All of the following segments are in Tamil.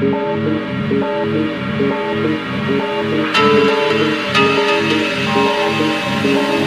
Thank you.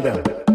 Zelda.